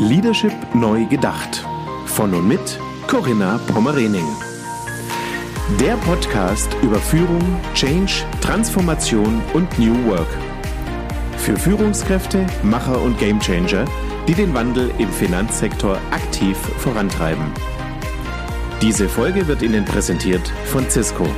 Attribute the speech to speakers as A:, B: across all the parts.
A: Leadership neu gedacht. Von und mit Corinna Pommerening. Der Podcast über Führung, Change, Transformation und New Work. Für Führungskräfte, Macher und Gamechanger, die den Wandel im Finanzsektor aktiv vorantreiben. Diese Folge wird Ihnen präsentiert von Cisco.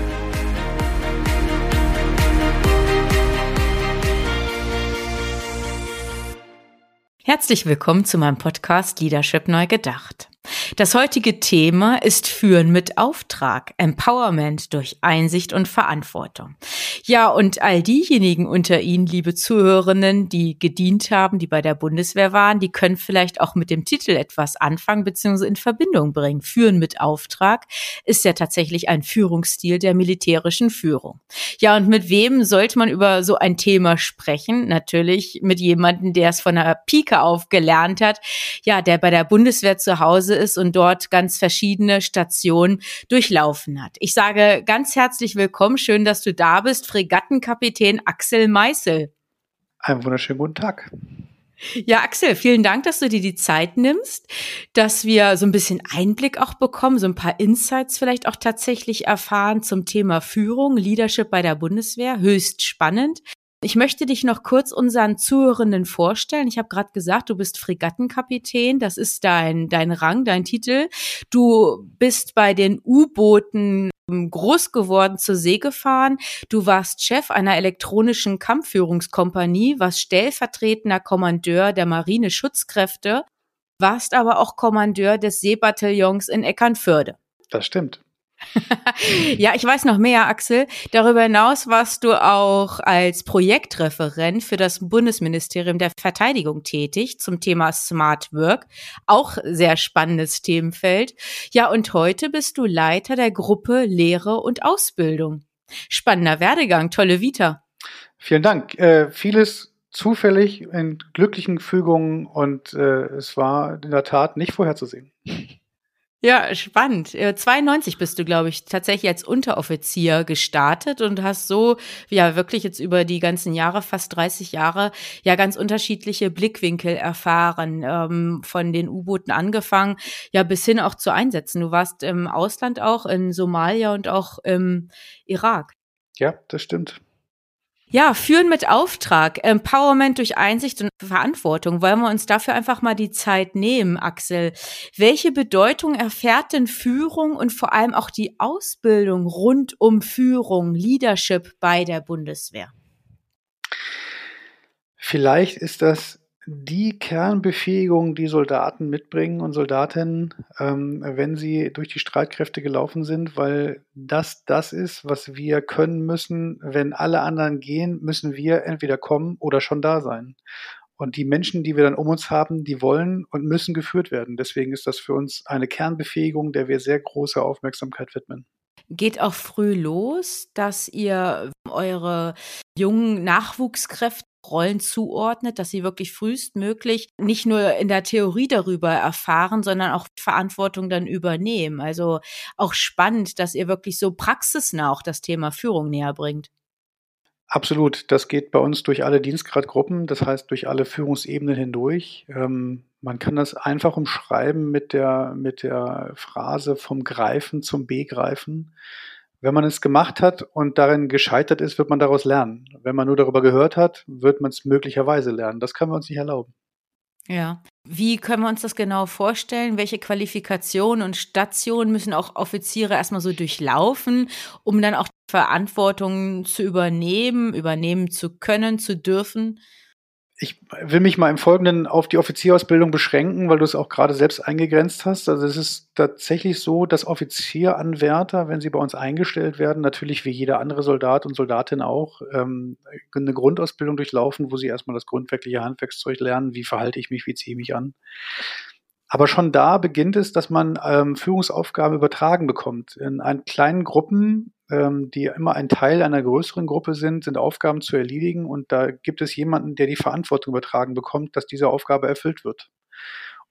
B: Herzlich willkommen zu meinem Podcast Leadership neu gedacht. Das heutige Thema ist Führen mit Auftrag, Empowerment durch Einsicht und Verantwortung. Ja, und all diejenigen unter Ihnen, liebe Zuhörenden, die gedient haben, die bei der Bundeswehr waren, die können vielleicht auch mit dem Titel etwas anfangen bzw. in Verbindung bringen. Führen mit Auftrag ist ja tatsächlich ein Führungsstil der militärischen Führung. Ja, und mit wem sollte man über so ein Thema sprechen? Natürlich mit jemandem, der es von der Pike auf gelernt hat, ja, der bei der Bundeswehr zu Hause ist und dort ganz verschiedene Stationen durchlaufen hat. Ich sage ganz herzlich willkommen, schön, dass du da bist, Fregattenkapitän Axel Meißel.
C: Einen wunderschönen guten Tag.
B: Ja, Axel, vielen Dank, dass du dir die Zeit nimmst, dass wir so ein bisschen Einblick auch bekommen, so ein paar Insights vielleicht auch tatsächlich erfahren zum Thema Führung, Leadership bei der Bundeswehr. Höchst spannend. Ich möchte dich noch kurz unseren Zuhörenden vorstellen. Ich habe gerade gesagt, du bist Fregattenkapitän. Das ist dein, dein Rang, dein Titel. Du bist bei den U-Booten groß geworden, zur See gefahren. Du warst Chef einer elektronischen Kampfführungskompanie, warst stellvertretender Kommandeur der Marineschutzkräfte, warst aber auch Kommandeur des Seebataillons in Eckernförde.
C: Das stimmt
B: ja, ich weiß noch mehr, Axel. Darüber hinaus warst du auch als Projektreferent für das Bundesministerium der Verteidigung tätig zum Thema Smart Work. Auch sehr spannendes Themenfeld. Ja, und heute bist du Leiter der Gruppe Lehre und Ausbildung. Spannender Werdegang, tolle Vita.
C: Vielen Dank. Äh, vieles zufällig in glücklichen Fügungen und äh, es war in der Tat nicht vorherzusehen.
B: Ja, spannend. 92 äh, bist du, glaube ich, tatsächlich als Unteroffizier gestartet und hast so, ja, wirklich jetzt über die ganzen Jahre, fast 30 Jahre, ja, ganz unterschiedliche Blickwinkel erfahren, ähm, von den U-Booten angefangen, ja, bis hin auch zu Einsätzen. Du warst im Ausland auch, in Somalia und auch im Irak.
C: Ja, das stimmt.
B: Ja, führen mit Auftrag, Empowerment durch Einsicht und Verantwortung. Wollen wir uns dafür einfach mal die Zeit nehmen, Axel? Welche Bedeutung erfährt denn Führung und vor allem auch die Ausbildung rund um Führung, Leadership bei der Bundeswehr?
C: Vielleicht ist das die Kernbefähigung, die Soldaten mitbringen und Soldatinnen, ähm, wenn sie durch die Streitkräfte gelaufen sind, weil das das ist, was wir können müssen. Wenn alle anderen gehen, müssen wir entweder kommen oder schon da sein. Und die Menschen, die wir dann um uns haben, die wollen und müssen geführt werden. Deswegen ist das für uns eine Kernbefähigung, der wir sehr große Aufmerksamkeit widmen
B: geht auch früh los, dass ihr eure jungen Nachwuchskräfte Rollen zuordnet, dass sie wirklich frühestmöglich nicht nur in der Theorie darüber erfahren, sondern auch Verantwortung dann übernehmen. Also auch spannend, dass ihr wirklich so praxisnah auch das Thema Führung näher bringt.
C: Absolut. Das geht bei uns durch alle Dienstgradgruppen, das heißt durch alle Führungsebenen hindurch. Ähm, man kann das einfach umschreiben mit der, mit der Phrase vom Greifen zum Begreifen. Wenn man es gemacht hat und darin gescheitert ist, wird man daraus lernen. Wenn man nur darüber gehört hat, wird man es möglicherweise lernen. Das können wir uns nicht erlauben.
B: Ja. Wie können wir uns das genau vorstellen? Welche Qualifikationen und Stationen müssen auch Offiziere erstmal so durchlaufen, um dann auch Verantwortung zu übernehmen, übernehmen zu können, zu dürfen?
C: Ich will mich mal im Folgenden auf die Offizierausbildung beschränken, weil du es auch gerade selbst eingegrenzt hast. Also es ist tatsächlich so, dass Offizieranwärter, wenn sie bei uns eingestellt werden, natürlich wie jeder andere Soldat und Soldatin auch ähm, eine Grundausbildung durchlaufen, wo sie erstmal das grundwerkliche Handwerkszeug lernen, wie verhalte ich mich, wie ziehe ich mich an. Aber schon da beginnt es, dass man ähm, Führungsaufgaben übertragen bekommt. In ein, kleinen Gruppen die immer ein Teil einer größeren Gruppe sind, sind Aufgaben zu erledigen und da gibt es jemanden, der die Verantwortung übertragen bekommt, dass diese Aufgabe erfüllt wird.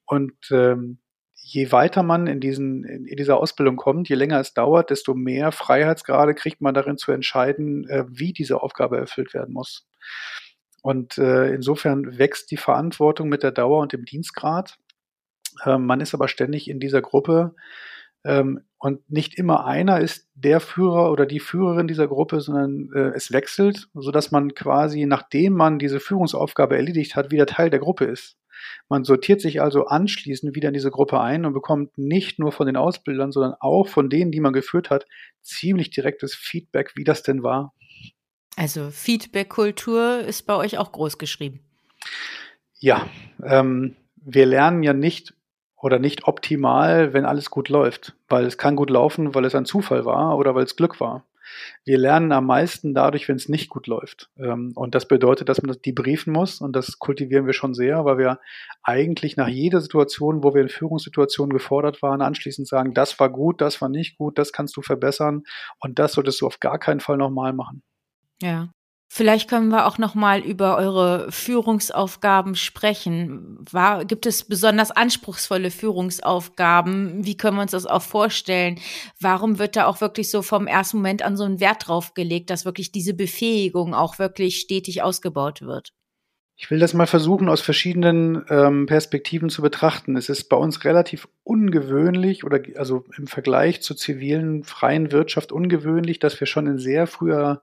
C: Und ähm, je weiter man in, diesen, in, dieser Ausbildung kommt, je länger es dauert, desto mehr Freiheitsgrade kriegt man darin zu entscheiden, äh, wie diese Aufgabe erfüllt werden muss. Und äh, insofern wächst die Verantwortung mit der Dauer und dem Dienstgrad. Ähm, man ist aber ständig in dieser Gruppe ähm, und nicht immer einer ist der Führer oder die Führerin dieser Gruppe, sondern äh, es wechselt, sodass man quasi, nachdem man diese Führungsaufgabe erledigt hat, wieder Teil der Gruppe ist. Man sortiert sich also anschließend wieder in diese Gruppe ein und bekommt nicht nur von den Ausbildern, sondern auch von denen, die man geführt hat, ziemlich direktes Feedback, wie das denn war.
B: Also Feedback-Kultur ist bei euch auch groß geschrieben.
C: Ja, ähm, wir lernen ja nicht oder nicht optimal, wenn alles gut läuft, weil es kann gut laufen, weil es ein Zufall war oder weil es Glück war. Wir lernen am meisten dadurch, wenn es nicht gut läuft. Ähm, und das bedeutet, dass man das debriefen muss und das kultivieren wir schon sehr, weil wir eigentlich nach jeder Situation, wo wir in Führungssituationen gefordert waren, anschließend sagen, das war gut, das war nicht gut, das kannst du verbessern und das solltest du auf gar keinen Fall nochmal machen.
B: Ja. Vielleicht können wir auch noch mal über eure Führungsaufgaben sprechen. War, gibt es besonders anspruchsvolle Führungsaufgaben? Wie können wir uns das auch vorstellen? Warum wird da auch wirklich so vom ersten Moment an so einen Wert drauf gelegt, dass wirklich diese Befähigung auch wirklich stetig ausgebaut wird?
C: Ich will das mal versuchen, aus verschiedenen ähm, Perspektiven zu betrachten. Es ist bei uns relativ ungewöhnlich oder also im Vergleich zur zivilen freien Wirtschaft ungewöhnlich, dass wir schon in sehr früher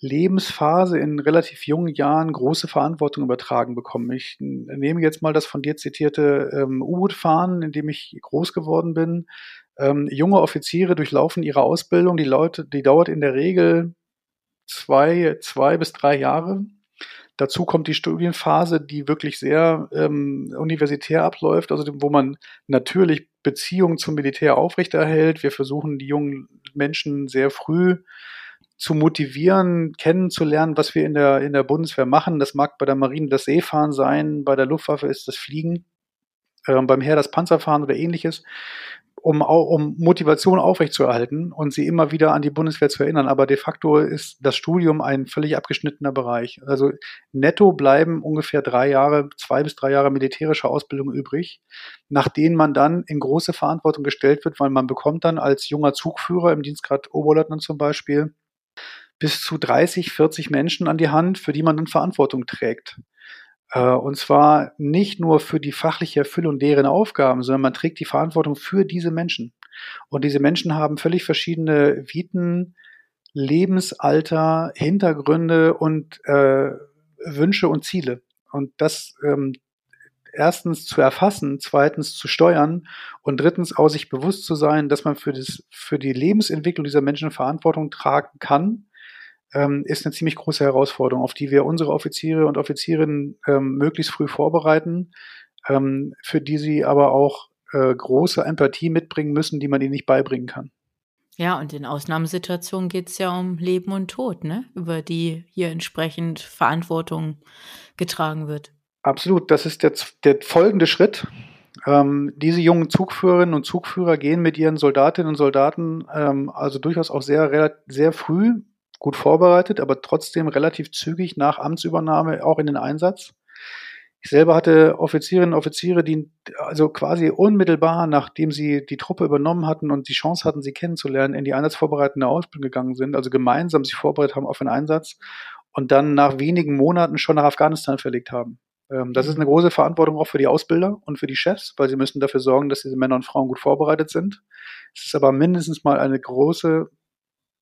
C: Lebensphase in relativ jungen Jahren große Verantwortung übertragen bekommen. Ich nehme jetzt mal das von dir zitierte ähm, U-Boot-Fahren, in dem ich groß geworden bin. Ähm, junge Offiziere durchlaufen ihre Ausbildung. Die Leute, die dauert in der Regel zwei, zwei bis drei Jahre. Dazu kommt die Studienphase, die wirklich sehr ähm, universitär abläuft, also wo man natürlich Beziehungen zum Militär aufrechterhält. Wir versuchen die jungen Menschen sehr früh zu motivieren, kennenzulernen, was wir in der, in der Bundeswehr machen. Das mag bei der Marine das Seefahren sein, bei der Luftwaffe ist das Fliegen, äh, beim Heer das Panzerfahren oder ähnliches, um, um Motivation aufrechtzuerhalten und sie immer wieder an die Bundeswehr zu erinnern. Aber de facto ist das Studium ein völlig abgeschnittener Bereich. Also netto bleiben ungefähr drei Jahre, zwei bis drei Jahre militärische Ausbildung übrig, nach denen man dann in große Verantwortung gestellt wird, weil man bekommt dann als junger Zugführer im Dienstgrad Oberleutnant zum Beispiel bis zu 30, 40 Menschen an die Hand, für die man dann Verantwortung trägt. Äh, und zwar nicht nur für die fachliche Erfüllung deren Aufgaben, sondern man trägt die Verantwortung für diese Menschen. Und diese Menschen haben völlig verschiedene Viten, Lebensalter, Hintergründe und äh, Wünsche und Ziele. Und das ähm, erstens zu erfassen, zweitens zu steuern und drittens auch sich bewusst zu sein, dass man für, das, für die Lebensentwicklung dieser Menschen Verantwortung tragen kann ähm, ist eine ziemlich große Herausforderung, auf die wir unsere Offiziere und Offizierinnen ähm, möglichst früh vorbereiten, ähm, für die sie aber auch äh, große Empathie mitbringen müssen, die man ihnen nicht beibringen kann.
B: Ja, und in Ausnahmesituationen geht es ja um Leben und Tod, ne? über die hier entsprechend Verantwortung getragen wird.
C: Absolut, das ist der, der folgende Schritt. Ähm, diese jungen Zugführerinnen und Zugführer gehen mit ihren Soldatinnen und Soldaten ähm, also durchaus auch sehr, sehr früh gut vorbereitet, aber trotzdem relativ zügig nach Amtsübernahme auch in den Einsatz. Ich selber hatte Offizierinnen und Offiziere, die also quasi unmittelbar, nachdem sie die Truppe übernommen hatten und die Chance hatten, sie kennenzulernen, in die einsatzvorbereitende Ausbildung gegangen sind, also gemeinsam sich vorbereitet haben auf einen Einsatz und dann nach wenigen Monaten schon nach Afghanistan verlegt haben. Ähm, das ist eine große Verantwortung auch für die Ausbilder und für die Chefs, weil sie müssen dafür sorgen, dass diese Männer und Frauen gut vorbereitet sind. Es ist aber mindestens mal eine große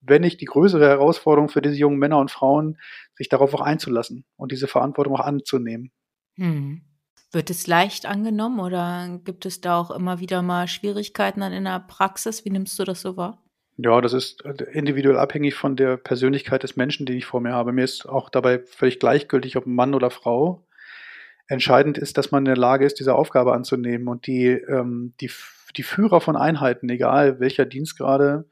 C: wenn nicht die größere Herausforderung für diese jungen Männer und Frauen, sich darauf auch einzulassen und diese Verantwortung auch anzunehmen.
B: Hm. Wird es leicht angenommen oder gibt es da auch immer wieder mal Schwierigkeiten dann in der Praxis? Wie nimmst du das so wahr?
C: Ja, das ist äh, individuell abhängig von der Persönlichkeit des Menschen, den ich vor mir habe. Mir ist auch dabei völlig gleichgültig, ob Mann oder Frau. Entscheidend ist, dass man in der Lage ist, diese Aufgabe anzunehmen und die, ähm, die, die Führer von Einheiten, egal welcher Dienst gerade,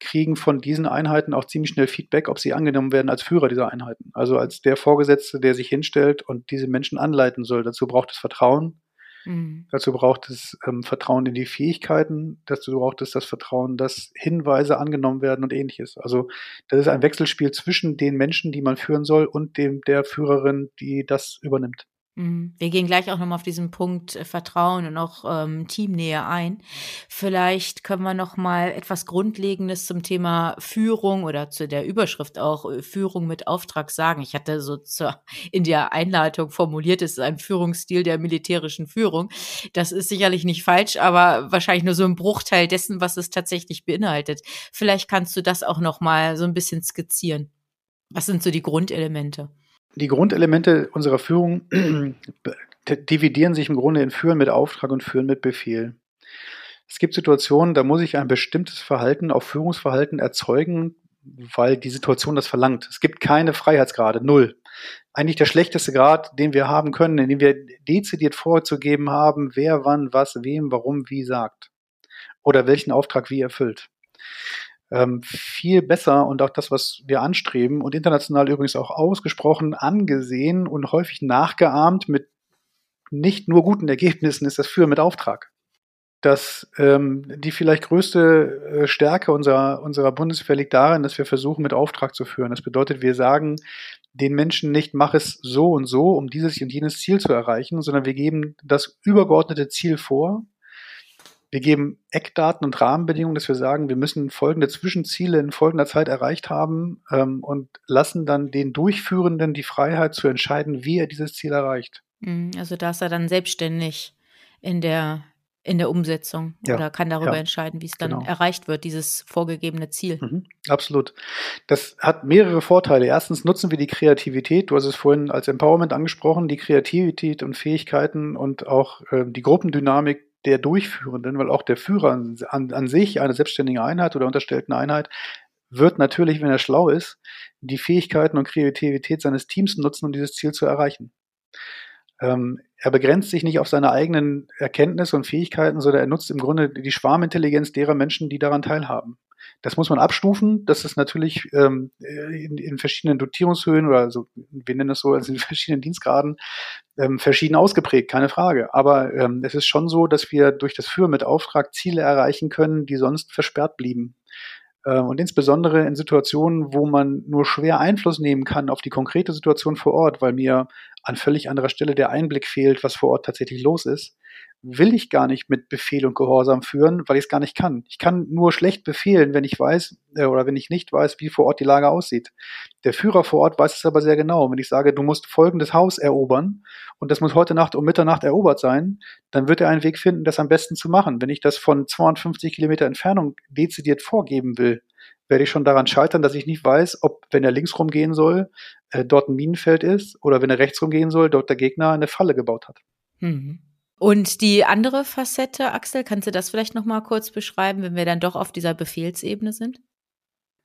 C: kriegen von diesen Einheiten auch ziemlich schnell Feedback, ob sie angenommen werden als Führer dieser Einheiten. Also als der Vorgesetzte, der sich hinstellt und diese Menschen anleiten soll. Dazu braucht es Vertrauen. Mhm. Dazu braucht es ähm, Vertrauen in die Fähigkeiten. Dazu braucht es das Vertrauen, dass Hinweise angenommen werden und ähnliches. Also das ist ein Wechselspiel zwischen den Menschen, die man führen soll, und dem der Führerin, die das übernimmt.
B: Mhm. Wir gehen gleich auch nochmal auf diesen Punkt äh, Vertrauen und auch ähm, Teamnähe ein. Vielleicht können wir nochmal etwas Grundlegendes zum Thema Führung oder zu der Überschrift auch äh, Führung mit Auftrag sagen. Ich hatte so zur, in der Einleitung formuliert, es ist ein Führungsstil der militärischen Führung. Das ist sicherlich nicht falsch, aber wahrscheinlich nur so ein Bruchteil dessen, was es tatsächlich beinhaltet. Vielleicht kannst du das auch nochmal so ein bisschen skizzieren. Was sind so die Grundelemente?
C: Die Grundelemente unserer Führung dividieren sich im Grunde in Führen mit Auftrag und Führen mit Befehl. Es gibt Situationen, da muss ich ein bestimmtes Verhalten, auch Führungsverhalten erzeugen, weil die Situation das verlangt. Es gibt keine Freiheitsgrade, null. Eigentlich der schlechteste Grad, den wir haben können, in dem wir dezidiert vorzugeben haben, wer wann was wem warum wie sagt oder welchen Auftrag wie erfüllt ähm, viel besser und auch das, was wir anstreben und international übrigens auch ausgesprochen angesehen und häufig nachgeahmt mit nicht nur guten Ergebnissen, ist das Führen mit Auftrag. Das, ähm, die vielleicht größte äh, Stärke unserer, unserer Bundeswehr liegt darin, dass wir versuchen, mit Auftrag zu führen. Das bedeutet, wir sagen den Menschen nicht, mach es so und so, um dieses und jenes Ziel zu erreichen, sondern wir geben das übergeordnete Ziel vor wir geben Eckdaten und Rahmenbedingungen, dass wir sagen, wir müssen folgende Zwischenziele in folgender Zeit erreicht haben ähm, und lassen dann den Durchführenden die Freiheit zu entscheiden, wie er dieses Ziel erreicht.
B: Mhm, also da ist er dann selbstständig in der in der Umsetzung ja, oder kann darüber ja, entscheiden, wie es dann genau. erreicht wird, dieses vorgegebene Ziel.
C: Mhm, absolut. Das hat mehrere Vorteile. Erstens nutzen wir die Kreativität, du hast es vorhin als Empowerment angesprochen, die Kreativität und Fähigkeiten und auch äh, die Gruppendynamik der Durchführenden, weil auch der Führer an, an sich eine selbstständige Einheit oder unterstellten Einheit wird natürlich, wenn er schlau ist, die Fähigkeiten und Kreativität seines Teams nutzen, um dieses Ziel zu erreichen. Ähm, er begrenzt sich nicht auf seine eigenen Erkenntnisse und Fähigkeiten, sondern er nutzt im Grunde die Schwarmintelligenz derer Menschen, die daran teilhaben. Das muss man abstufen. Das ist natürlich ähm, in, in, verschiedenen Dotierungshöhen oder so, wir nennen das so, also in verschiedenen Dienstgraden ähm, verschieden ausgeprägt, keine Frage. Aber ähm, es ist schon so, dass wir durch das Führen mit Auftrag Ziele erreichen können, die sonst versperrt blieben. Ähm, und insbesondere in Situationen, wo man nur schwer Einfluss nehmen kann auf die konkrete Situation vor Ort, weil mir an völlig anderer Stelle der Einblick fehlt, was vor Ort tatsächlich los ist, will ich gar nicht mit Befehl und Gehorsam führen, weil ich es gar nicht kann. Ich kann nur schlecht befehlen, wenn ich weiß äh, oder wenn ich nicht weiß, wie vor Ort die Lage aussieht. Der Führer vor Ort weiß es aber sehr genau. Wenn ich sage, du musst folgendes Haus erobern und das muss heute Nacht um Mitternacht erobert sein, dann wird er einen Weg finden, das am besten zu machen. Wenn ich das von 250 Kilometer Entfernung dezidiert vorgeben will, werde ich schon daran scheitern, dass ich nicht weiß, ob, wenn er links rumgehen soll, äh, dort ein Minenfeld ist oder wenn er rechts rumgehen soll, dort der Gegner eine Falle gebaut hat.
B: Mhm. Und die andere Facette, Axel, kannst du das vielleicht noch mal kurz beschreiben, wenn wir dann doch auf dieser Befehlsebene sind?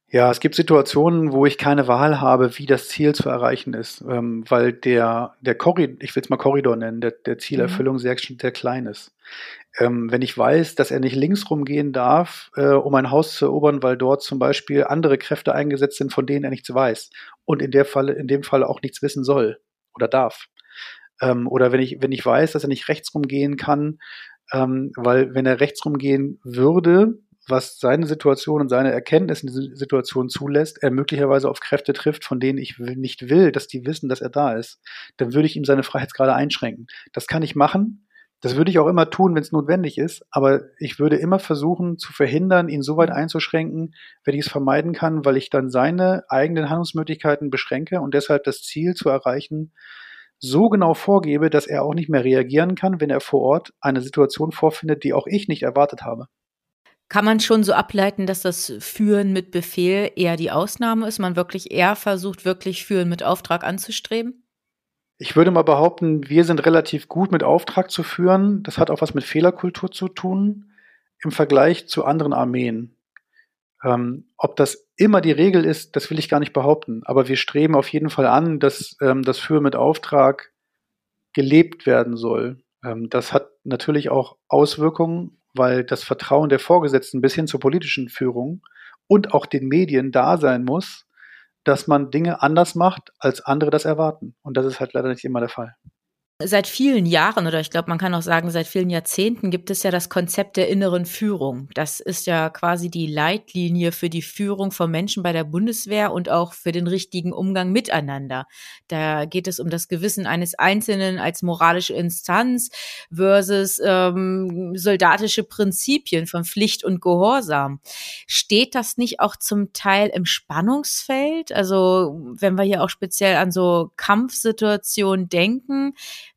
C: Ja, es gibt Situationen, wo ich keine Wahl habe, wie das Ziel zu erreichen ist, ähm, weil der, der Korridor, ich will es mal Korridor nennen, der, der Zielerfüllung mhm. sehr, sehr klein ist. Ähm, wenn ich weiß, dass er nicht links rumgehen darf, äh, um ein Haus zu erobern, weil dort zum Beispiel andere Kräfte eingesetzt sind, von denen er nichts weiß und in, der Fall, in dem Fall auch nichts wissen soll oder darf, ähm, oder wenn ich, wenn ich weiß, dass er nicht rechts rumgehen kann, ähm, weil wenn er rechts rumgehen würde, was seine Situation und seine Erkenntnis in dieser Situation zulässt, er möglicherweise auf Kräfte trifft, von denen ich nicht will, dass die wissen, dass er da ist, dann würde ich ihm seine Freiheitsgrade einschränken. Das kann ich machen. Das würde ich auch immer tun, wenn es notwendig ist. Aber ich würde immer versuchen zu verhindern, ihn so weit einzuschränken, wenn ich es vermeiden kann, weil ich dann seine eigenen Handlungsmöglichkeiten beschränke und deshalb das Ziel zu erreichen, so genau vorgebe, dass er auch nicht mehr reagieren kann, wenn er vor Ort eine Situation vorfindet, die auch ich nicht erwartet habe.
B: Kann man schon so ableiten, dass das Führen mit Befehl eher die Ausnahme ist, man wirklich eher versucht, wirklich Führen mit Auftrag anzustreben?
C: Ich würde mal behaupten, wir sind relativ gut mit Auftrag zu führen. Das hat auch was mit Fehlerkultur zu tun im Vergleich zu anderen Armeen. Ähm, ob das immer die Regel ist, das will ich gar nicht behaupten. Aber wir streben auf jeden Fall an, dass ähm, das Führen mit Auftrag gelebt werden soll. Ähm, das hat natürlich auch Auswirkungen, weil das Vertrauen der Vorgesetzten bis hin zur politischen Führung und auch den Medien da sein muss, dass man Dinge anders macht, als andere das erwarten. Und das ist halt leider nicht immer der Fall.
B: Seit vielen Jahren oder ich glaube, man kann auch sagen, seit vielen Jahrzehnten gibt es ja das Konzept der inneren Führung. Das ist ja quasi die Leitlinie für die Führung von Menschen bei der Bundeswehr und auch für den richtigen Umgang miteinander. Da geht es um das Gewissen eines Einzelnen als moralische Instanz versus ähm, soldatische Prinzipien von Pflicht und Gehorsam. Steht das nicht auch zum Teil im Spannungsfeld? Also wenn wir hier auch speziell an so Kampfsituationen denken,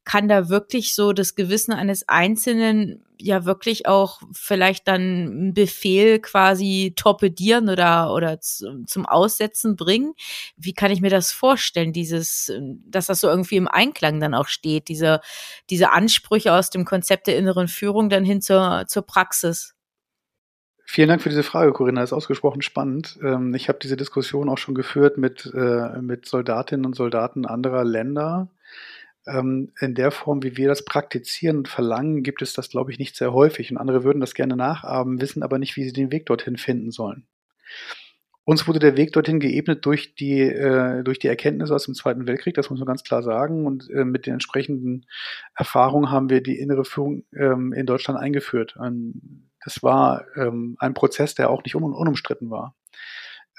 B: kann da wirklich so das Gewissen eines Einzelnen ja wirklich auch vielleicht dann einen Befehl quasi torpedieren oder, oder zum Aussetzen bringen? Wie kann ich mir das vorstellen, dieses, dass das so irgendwie im Einklang dann auch steht, diese, diese Ansprüche aus dem Konzept der inneren Führung dann hin zur, zur Praxis?
C: Vielen Dank für diese Frage, Corinna. Das ist ausgesprochen spannend. Ähm, ich habe diese Diskussion auch schon geführt mit, äh, mit Soldatinnen und Soldaten anderer Länder ähm, in der Form, wie wir das praktizieren und verlangen, gibt es das, glaube ich, nicht sehr häufig. Und andere würden das gerne nachahmen, wissen aber nicht, wie sie den Weg dorthin finden sollen. Uns wurde der Weg dorthin geebnet durch die, äh, durch die Erkenntnisse aus dem Zweiten Weltkrieg, das muss man ganz klar sagen. Und äh, mit den entsprechenden Erfahrungen haben wir die innere Führung ähm, in Deutschland eingeführt. Und das war ähm, ein Prozess, der auch nicht un unumstritten war.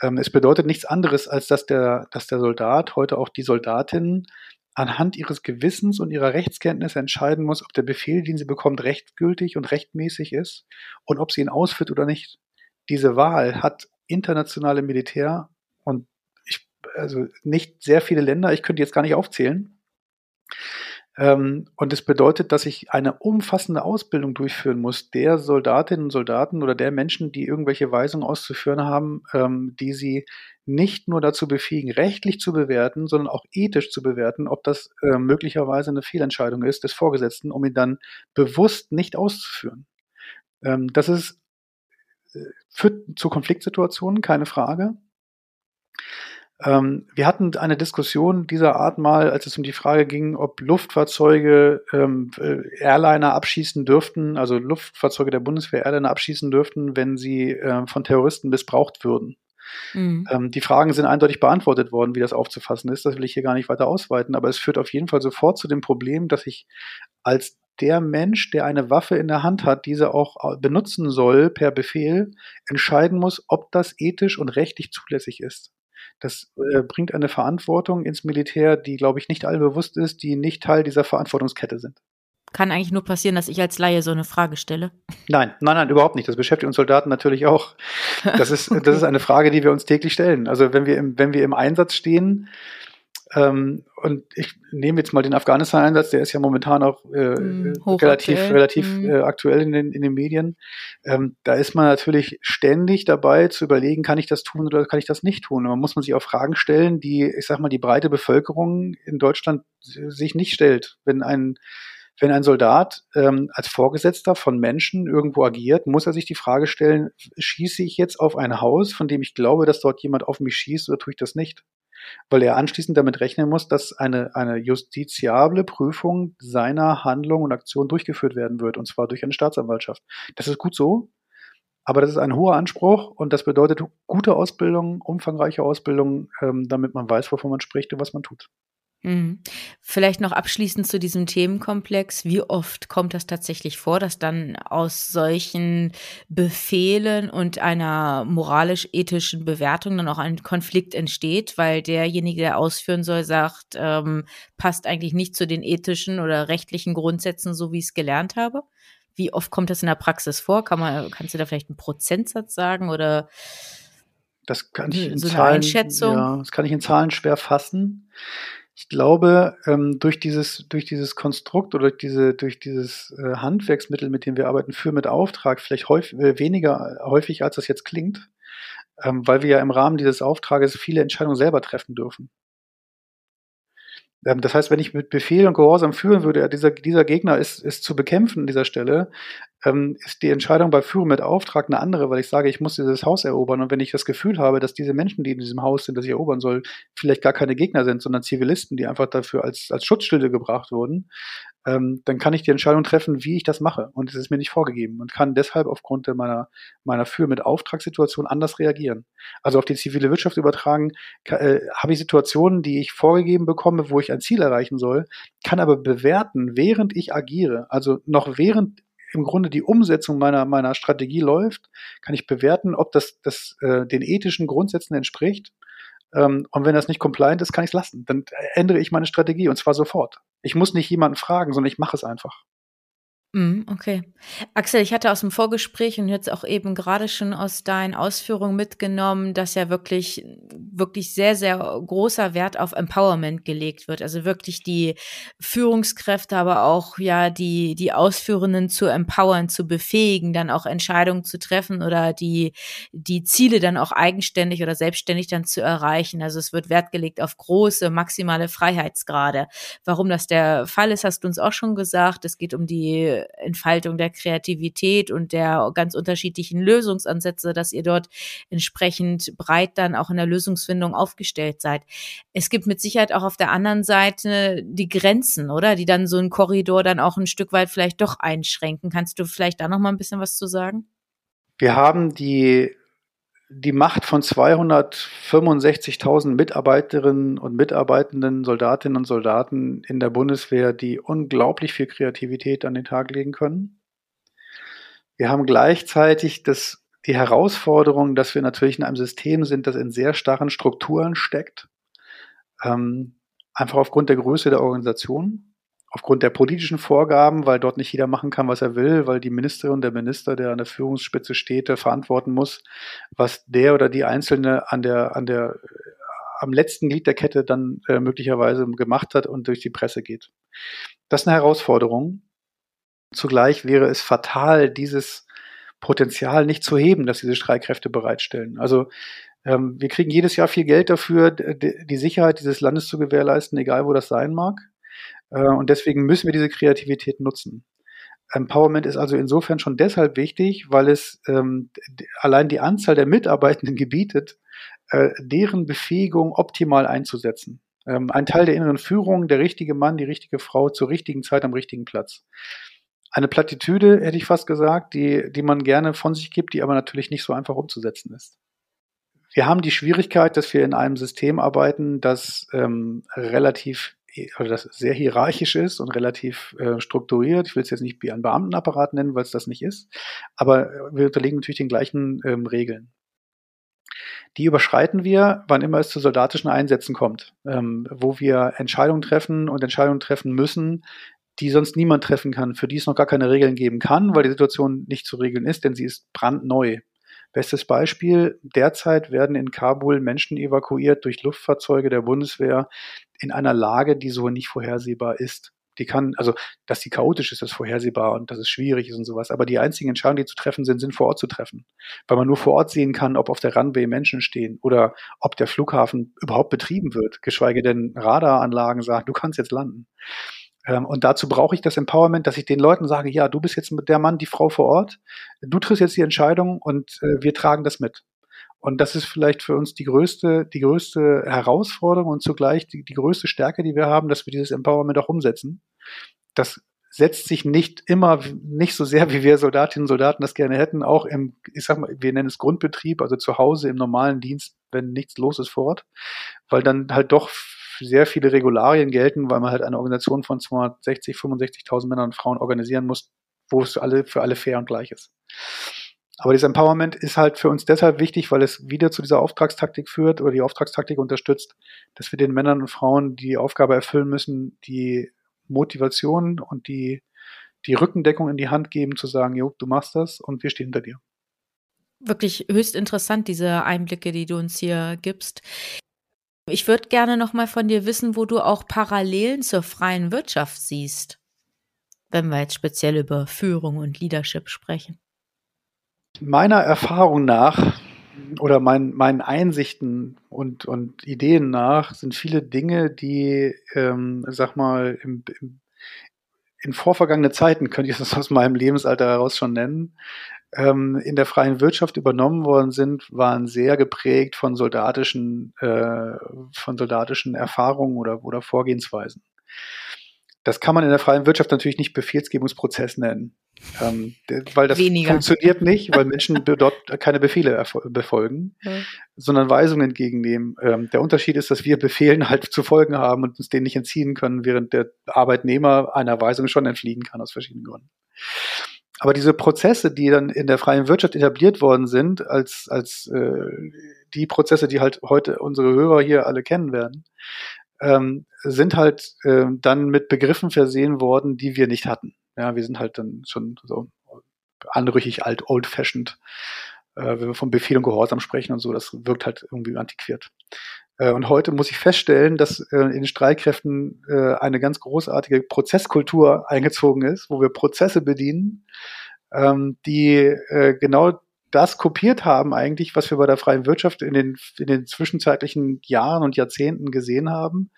C: Ähm, es bedeutet nichts anderes, als dass der, dass der Soldat, heute auch die Soldatin, anhand ihres Gewissens und ihrer Rechtskenntnisse entscheiden muss, ob der Befehl, den sie bekommt, rechtgültig und rechtmäßig ist und ob sie ihn ausführt oder nicht. Diese Wahl hat internationale Militär und ich, also nicht sehr viele Länder, ich könnte jetzt gar nicht aufzählen, und es bedeutet, dass ich eine umfassende Ausbildung durchführen muss der Soldatinnen und Soldaten oder der Menschen, die irgendwelche Weisungen auszuführen haben, ähm, die sie nicht nur dazu befähigen, rechtlich zu bewerten, sondern auch ethisch zu bewerten, ob das äh, möglicherweise eine Fehlentscheidung ist des Vorgesetzten, um ihn dann bewusst nicht auszuführen. Ähm, das ist äh, führt zu Konfliktsituationen, keine Frage. Ähm, wir hatten eine Diskussion dieser Art mal, als es um die Frage ging, ob Luftfahrzeuge ähm, äh, Airliner abschießen dürften, also Luftfahrzeuge der Bundeswehr Airliner abschießen dürften, wenn sie äh, von Terroristen missbraucht würden. Mhm. Ähm, die Fragen sind eindeutig beantwortet worden, wie das aufzufassen ist. Das will ich hier gar nicht weiter ausweiten, aber es führt auf jeden Fall sofort zu dem Problem, dass ich als der Mensch, der eine Waffe in der Hand hat, diese auch äh, benutzen soll per Befehl, entscheiden muss, ob das ethisch und rechtlich zulässig ist. Das äh, bringt eine Verantwortung ins Militär, die, glaube ich, nicht allen bewusst ist, die nicht Teil dieser Verantwortungskette sind.
B: Kann eigentlich nur passieren, dass ich als Laie so eine Frage stelle.
C: Nein, nein, nein, überhaupt nicht. Das beschäftigt uns Soldaten natürlich auch. Das ist, okay. das ist eine Frage, die wir uns täglich stellen. Also wenn wir im, wenn wir im Einsatz stehen, ähm, und ich nehme jetzt mal den Afghanistan-Einsatz, der ist ja momentan auch äh, mm, relativ, relativ mm. äh, aktuell in den, in den Medien. Ähm, da ist man natürlich ständig dabei zu überlegen, kann ich das tun oder kann ich das nicht tun? Und man muss man sich auch Fragen stellen, die, ich sag mal, die breite Bevölkerung in Deutschland sich nicht stellt. Wenn ein wenn ein Soldat ähm, als Vorgesetzter von Menschen irgendwo agiert, muss er sich die Frage stellen, schieße ich jetzt auf ein Haus, von dem ich glaube, dass dort jemand auf mich schießt oder tue ich das nicht? Weil er anschließend damit rechnen muss, dass eine, eine justiziable Prüfung seiner Handlung und Aktion durchgeführt werden wird, und zwar durch eine Staatsanwaltschaft. Das ist gut so, aber das ist ein hoher Anspruch und das bedeutet gute Ausbildung, umfangreiche Ausbildung, ähm, damit man weiß, wovon man spricht und was man tut.
B: Mhm. Vielleicht noch abschließend zu diesem Themenkomplex. Wie oft kommt das tatsächlich vor, dass dann aus solchen Befehlen und einer moralisch-ethischen Bewertung dann auch ein Konflikt entsteht, weil derjenige, der ausführen soll, sagt, ähm, passt eigentlich nicht zu den ethischen oder rechtlichen Grundsätzen, so wie ich es gelernt habe? Wie oft kommt das in der Praxis vor? Kann man, kannst du da vielleicht einen Prozentsatz sagen oder?
C: Das kann ich in so Zahlen? Ja, das kann ich in Zahlen schwer fassen ich glaube, ähm, durch dieses, durch dieses Konstrukt oder durch diese, durch dieses äh, Handwerksmittel, mit dem wir arbeiten, für mit Auftrag, vielleicht häufig, äh, weniger häufig, als das jetzt klingt, ähm, weil wir ja im Rahmen dieses Auftrages viele Entscheidungen selber treffen dürfen. Ähm, das heißt, wenn ich mit Befehl und Gehorsam führen würde, dieser, dieser Gegner ist, ist zu bekämpfen an dieser Stelle, ähm, ist die Entscheidung bei Führung mit Auftrag eine andere, weil ich sage, ich muss dieses Haus erobern. Und wenn ich das Gefühl habe, dass diese Menschen, die in diesem Haus sind, das ich erobern soll, vielleicht gar keine Gegner sind, sondern Zivilisten, die einfach dafür als, als Schutzschilde gebracht wurden, ähm, dann kann ich die Entscheidung treffen, wie ich das mache. Und es ist mir nicht vorgegeben und kann deshalb aufgrund meiner, meiner Für- mit Auftragssituation anders reagieren. Also auf die zivile Wirtschaft übertragen, äh, habe ich Situationen, die ich vorgegeben bekomme, wo ich ein Ziel erreichen soll, kann aber bewerten, während ich agiere, also noch während im Grunde die Umsetzung meiner, meiner Strategie läuft, kann ich bewerten, ob das, das äh, den ethischen Grundsätzen entspricht ähm, und wenn das nicht compliant ist, kann ich es lassen. Dann ändere ich meine Strategie und zwar sofort. Ich muss nicht jemanden fragen, sondern ich mache es einfach.
B: Mm, okay. Axel, ich hatte aus dem Vorgespräch und jetzt auch eben gerade schon aus deinen Ausführungen mitgenommen, dass ja wirklich, wirklich sehr, sehr großer Wert auf Empowerment gelegt wird. Also wirklich die Führungskräfte, aber auch ja die, die Ausführenden zu empowern, zu befähigen, dann auch Entscheidungen zu treffen oder die, die Ziele dann auch eigenständig oder selbstständig dann zu erreichen. Also es wird Wert gelegt auf große, maximale Freiheitsgrade. Warum das der Fall ist, hast du uns auch schon gesagt. Es geht um die Entfaltung der Kreativität und der ganz unterschiedlichen Lösungsansätze, dass ihr dort entsprechend breit dann auch in der Lösungsfindung aufgestellt seid. Es gibt mit Sicherheit auch auf der anderen Seite die Grenzen, oder? Die dann so einen Korridor dann auch ein Stück weit vielleicht doch einschränken. Kannst du vielleicht da noch mal ein bisschen was zu sagen?
C: Wir haben die die Macht von 265.000 Mitarbeiterinnen und Mitarbeitenden, Soldatinnen und Soldaten in der Bundeswehr, die unglaublich viel Kreativität an den Tag legen können. Wir haben gleichzeitig das, die Herausforderung, dass wir natürlich in einem System sind, das in sehr starren Strukturen steckt. Ähm, einfach aufgrund der Größe der Organisation aufgrund der politischen Vorgaben, weil dort nicht jeder machen kann, was er will, weil die Ministerin, der Minister, der an der Führungsspitze steht, verantworten muss, was der oder die Einzelne an der, an der, am letzten Glied der Kette dann äh, möglicherweise gemacht hat und durch die Presse geht. Das ist eine Herausforderung. Zugleich wäre es fatal, dieses Potenzial nicht zu heben, dass diese Streitkräfte bereitstellen. Also ähm, wir kriegen jedes Jahr viel Geld dafür, die Sicherheit dieses Landes zu gewährleisten, egal wo das sein mag. Äh, und deswegen müssen wir diese Kreativität nutzen. Empowerment ist also insofern schon deshalb wichtig, weil es ähm, allein die Anzahl der Mitarbeitenden gebietet, äh, deren Befähigung optimal einzusetzen. Ähm, ein Teil der inneren Führung, der richtige Mann, die richtige Frau zur richtigen Zeit am richtigen Platz. Eine Plattitüde, hätte ich fast gesagt, die, die man gerne von sich gibt, die aber natürlich nicht so einfach umzusetzen ist. Wir haben die Schwierigkeit, dass wir in einem System arbeiten, das ähm, relativ also das sehr hierarchisch ist und relativ äh, strukturiert. Ich will es jetzt nicht wie ein Beamtenapparat nennen, weil es das nicht ist, aber wir unterliegen natürlich den gleichen ähm, Regeln. Die überschreiten wir, wann immer es zu soldatischen Einsätzen kommt, ähm, wo wir Entscheidungen treffen und Entscheidungen treffen müssen, die sonst niemand treffen kann, für die es noch gar keine Regeln geben kann, weil die Situation nicht zu regeln ist, denn sie ist brandneu. Bestes Beispiel, derzeit werden in Kabul Menschen evakuiert durch Luftfahrzeuge der Bundeswehr in einer Lage, die so nicht vorhersehbar ist. Die kann, also, dass die chaotisch ist, ist vorhersehbar und dass es schwierig ist und sowas. Aber die einzigen Entscheidungen, die zu treffen sind, sind vor Ort zu treffen. Weil man nur vor Ort sehen kann, ob auf der Runway Menschen stehen oder ob der Flughafen überhaupt betrieben wird, geschweige denn Radaranlagen sagen, du kannst jetzt landen. Ähm, und dazu brauche ich das Empowerment, dass ich den Leuten sage, ja, du bist jetzt der Mann, die Frau vor Ort, du triffst jetzt die Entscheidung und äh, wir tragen das mit. Und das ist vielleicht für uns die größte, die größte Herausforderung und zugleich die, die größte Stärke, die wir haben, dass wir dieses Empowerment auch umsetzen. Das setzt sich nicht immer, nicht so sehr, wie wir Soldatinnen und Soldaten das gerne hätten, auch im, ich sag mal, wir nennen es Grundbetrieb, also zu Hause im normalen Dienst, wenn nichts los ist vor Ort, weil dann halt doch sehr viele Regularien gelten, weil man halt eine Organisation von 260, 65.000 Männern und Frauen organisieren muss, wo es für alle, für alle fair und gleich ist. Aber dieses Empowerment ist halt für uns deshalb wichtig, weil es wieder zu dieser Auftragstaktik führt oder die Auftragstaktik unterstützt, dass wir den Männern und Frauen die Aufgabe erfüllen müssen, die Motivation und die, die Rückendeckung in die Hand geben, zu sagen, jo, du machst das und wir stehen hinter dir.
B: Wirklich höchst interessant, diese Einblicke, die du uns hier gibst. Ich würde gerne noch mal von dir wissen, wo du auch Parallelen zur freien Wirtschaft siehst, wenn wir jetzt speziell über Führung und Leadership sprechen.
C: Meiner Erfahrung nach oder mein, meinen Einsichten und, und Ideen nach sind viele Dinge, die, ähm, sag mal, im, im, in vorvergangene Zeiten, könnte ich das aus meinem Lebensalter heraus schon nennen, ähm, in der freien Wirtschaft übernommen worden sind, waren sehr geprägt von soldatischen, äh, von soldatischen Erfahrungen oder, oder Vorgehensweisen. Das kann man in der freien Wirtschaft natürlich nicht Befehlsgebungsprozess nennen, ähm, weil das
B: Weniger.
C: funktioniert nicht, weil Menschen dort keine Befehle befolgen, ja. sondern Weisungen entgegennehmen. Ähm, der Unterschied ist, dass wir Befehlen halt zu folgen haben und uns denen nicht entziehen können, während der Arbeitnehmer einer Weisung schon entfliehen kann aus verschiedenen Gründen. Aber diese Prozesse, die dann in der freien Wirtschaft etabliert worden sind, als, als äh, die Prozesse, die halt heute unsere Hörer hier alle kennen werden, ähm, sind halt äh, dann mit Begriffen versehen worden, die wir nicht hatten. Ja, wir sind halt dann schon so anrüchig alt, old-fashioned, äh, wenn wir von Befehl und Gehorsam sprechen und so, das wirkt halt irgendwie antiquiert. Äh, und heute muss ich feststellen, dass äh, in den Streitkräften äh, eine ganz großartige Prozesskultur eingezogen ist, wo wir Prozesse bedienen, ähm, die genau das kopiert haben eigentlich, was wir bei der freien Wirtschaft in den, in den zwischenzeitlichen Jahren und Jahrzehnten gesehen haben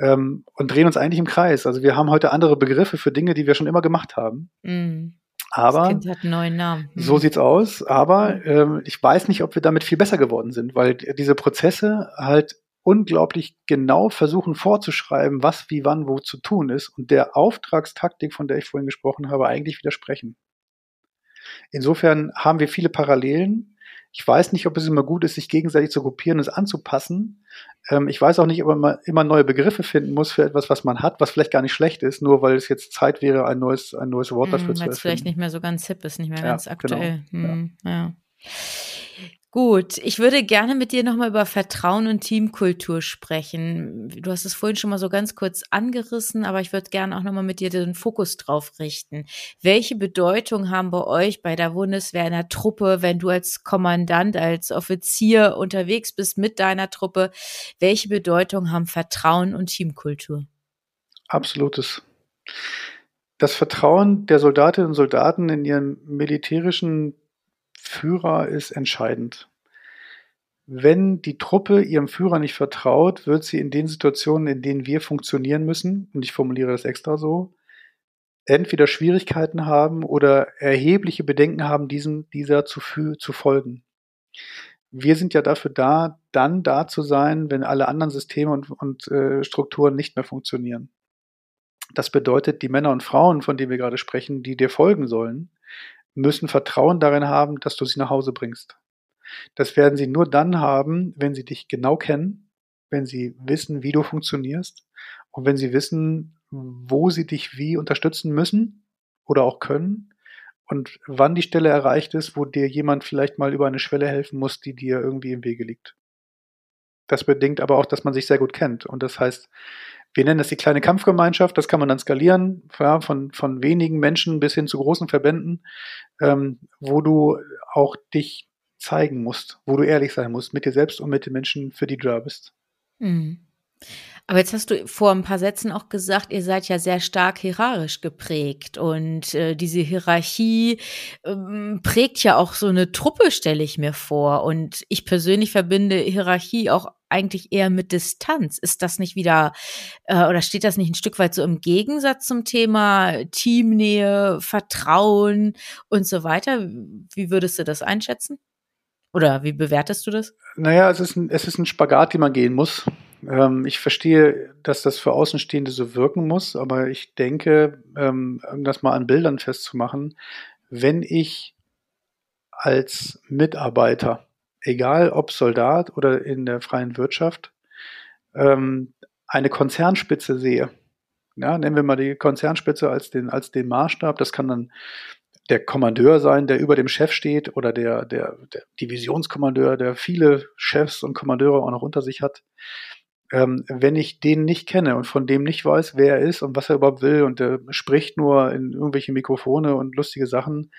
C: ähm, und drehen uns eigentlich im Kreis. Also wir haben heute andere Begriffe für Dinge, die wir schon immer gemacht haben. Mm. Aber
B: das kind hat einen neuen Namen.
C: Mhm. so sieht's aus. Aber ähm, ich weiß nicht, ob wir damit viel besser geworden sind, weil diese Prozesse halt unglaublich genau versuchen vorzuschreiben, was wie wann wo zu tun ist und der Auftragstaktik, von der ich vorhin gesprochen habe, eigentlich widersprechen. Insofern haben wir viele Parallelen. Ich weiß nicht, ob es immer gut ist, sich gegenseitig zu kopieren und es anzupassen. Ähm, ich weiß auch nicht, ob man immer neue Begriffe finden muss für etwas, was man hat, was vielleicht gar nicht schlecht ist, nur weil es jetzt Zeit wäre, ein neues, ein neues Wort dafür mm, zu erfinden. Weil es
B: vielleicht nicht mehr so ganz hip ist, nicht mehr ja, ganz aktuell. Genau. Hm, ja. ja. Gut, ich würde gerne mit dir nochmal über Vertrauen und Teamkultur sprechen. Du hast es vorhin schon mal so ganz kurz angerissen, aber ich würde gerne auch nochmal mit dir den Fokus drauf richten. Welche Bedeutung haben bei euch bei der Bundeswehr in der Truppe, wenn du als Kommandant, als Offizier unterwegs bist mit deiner Truppe? Welche Bedeutung haben Vertrauen und Teamkultur?
C: Absolutes. Das Vertrauen der Soldatinnen und Soldaten in ihren militärischen Führer ist entscheidend. Wenn die Truppe ihrem Führer nicht vertraut, wird sie in den Situationen, in denen wir funktionieren müssen, und ich formuliere das extra so, entweder Schwierigkeiten haben oder erhebliche Bedenken haben, diesem, dieser zu, zu folgen. Wir sind ja dafür da, dann da zu sein, wenn alle anderen Systeme und, und äh, Strukturen nicht mehr funktionieren. Das bedeutet, die Männer und Frauen, von denen wir gerade sprechen, die dir folgen sollen, müssen Vertrauen darin haben, dass du sie nach Hause bringst. Das werden sie nur dann haben, wenn sie dich genau kennen, wenn sie wissen, wie du funktionierst und wenn sie wissen, wo sie dich wie unterstützen müssen oder auch können und wann die Stelle erreicht ist, wo dir jemand vielleicht mal über eine Schwelle helfen muss, die dir irgendwie im Wege liegt. Das bedingt aber auch, dass man sich sehr gut kennt. Und das heißt, wir nennen das die kleine Kampfgemeinschaft, das kann man dann skalieren, ja, von, von wenigen Menschen bis hin zu großen Verbänden, ähm, wo du auch dich zeigen musst, wo du ehrlich sein musst mit dir selbst und mit den Menschen, für die du da bist.
B: Mhm. Aber jetzt hast du vor ein paar Sätzen auch gesagt, ihr seid ja sehr stark hierarchisch geprägt und äh, diese Hierarchie ähm, prägt ja auch so eine Truppe, stelle ich mir vor. Und ich persönlich verbinde Hierarchie auch eigentlich eher mit Distanz. Ist das nicht wieder äh, oder steht das nicht ein Stück weit so im Gegensatz zum Thema Teamnähe, Vertrauen und so weiter? Wie würdest du das einschätzen? Oder wie bewertest du das?
C: Naja, es ist ein, es ist ein Spagat, den man gehen muss. Ähm, ich verstehe, dass das für Außenstehende so wirken muss, aber ich denke, ähm, das mal an Bildern festzumachen, wenn ich als Mitarbeiter, egal ob Soldat oder in der freien Wirtschaft, ähm, eine Konzernspitze sehe, ja, nennen wir mal die Konzernspitze als den, als den Maßstab, das kann dann der Kommandeur sein, der über dem Chef steht oder der, der, der Divisionskommandeur, der viele Chefs und Kommandeure auch noch unter sich hat. Ähm, wenn ich den nicht kenne und von dem nicht weiß, wer er ist und was er überhaupt will und der spricht nur in irgendwelche Mikrofone und lustige Sachen,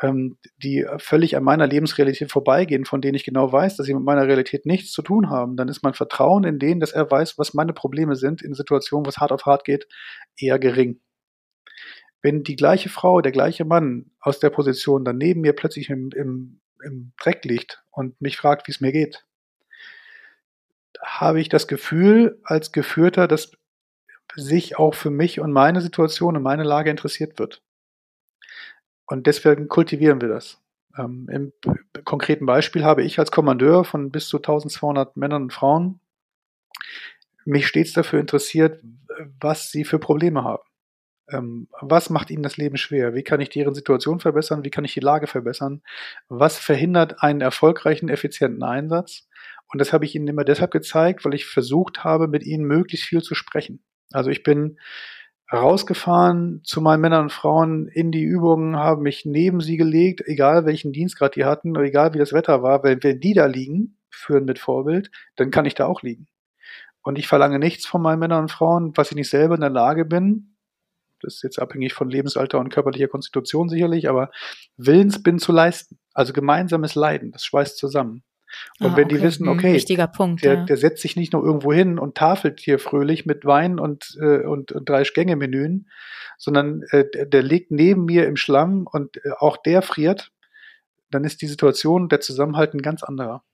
C: ähm, die völlig an meiner Lebensrealität vorbeigehen, von denen ich genau weiß, dass sie mit meiner Realität nichts zu tun haben, dann ist mein Vertrauen in den, dass er weiß, was meine Probleme sind, in Situationen, wo es hart auf hart geht, eher gering. Wenn die gleiche Frau, der gleiche Mann aus der Position dann neben mir plötzlich im, im, im Dreck liegt und mich fragt, wie es mir geht, habe ich das Gefühl als Geführter, dass sich auch für mich und meine Situation und meine Lage interessiert wird. Und deswegen kultivieren wir das. Ähm, Im konkreten Beispiel habe ich als Kommandeur von bis zu 1200 Männern und Frauen mich stets dafür interessiert, was sie für Probleme haben. Ähm, was macht ihnen das Leben schwer? Wie kann ich deren Situation verbessern? Wie kann ich die Lage verbessern? Was verhindert einen erfolgreichen, effizienten Einsatz? Und das habe ich ihnen immer deshalb gezeigt, weil ich versucht habe, mit ihnen möglichst viel zu sprechen. Also ich bin rausgefahren zu meinen Männern und Frauen in die Übungen, habe mich neben sie gelegt, egal welchen Dienstgrad die hatten, egal wie das Wetter war, weil wenn die da liegen, führen mit Vorbild, dann kann ich da auch liegen. Und ich verlange nichts von meinen Männern und Frauen, was ich nicht selber in der Lage bin. Das ist jetzt abhängig von Lebensalter und körperlicher Konstitution sicherlich, aber Willens bin zu leisten. Also gemeinsames Leiden, das schweißt zusammen. Und ah, wenn okay. die wissen, hm, okay,
B: Punkt,
C: der,
B: ja.
C: der setzt sich nicht nur irgendwo hin und tafelt hier fröhlich mit Wein und, äh, und, und drei Gänge-Menüen, sondern äh, der, der liegt neben mir im Schlamm und äh, auch der friert, dann ist die Situation, der Zusammenhalt ein ganz anderer.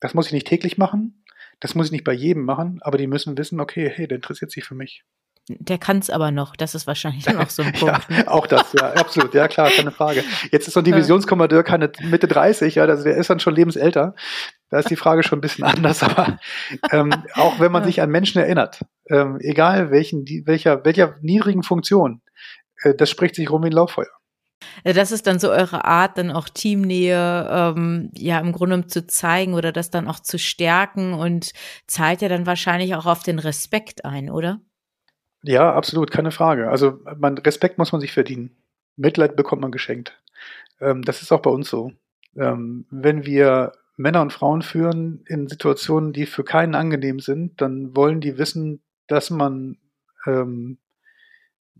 C: Das muss ich nicht täglich machen, das muss ich nicht bei jedem machen, aber die müssen wissen, okay, hey, der interessiert sich für mich.
B: Der kann es aber noch, das ist wahrscheinlich noch so ein Punkt.
C: ja, auch das, ja, absolut, ja klar, keine Frage. Jetzt ist so ein Divisionskommandeur keine Mitte 30, ja, also der ist dann schon lebensälter. Da ist die Frage schon ein bisschen anders, aber ähm, auch wenn man sich an Menschen erinnert, ähm, egal welchen, die, welcher, welcher niedrigen Funktion, äh, das spricht sich rum wie ein Lauffeuer.
B: Äh, das ist dann so eure Art, dann auch Teamnähe, ähm, ja, im Grunde zu zeigen oder das dann auch zu stärken und zahlt ja dann wahrscheinlich auch auf den Respekt ein, oder?
C: Ja, absolut, keine Frage. Also man, Respekt muss man sich verdienen. Mitleid bekommt man geschenkt. Ähm, das ist auch bei uns so. Ähm, wenn wir Männer und Frauen führen in Situationen, die für keinen angenehm sind, dann wollen die wissen, dass man ähm,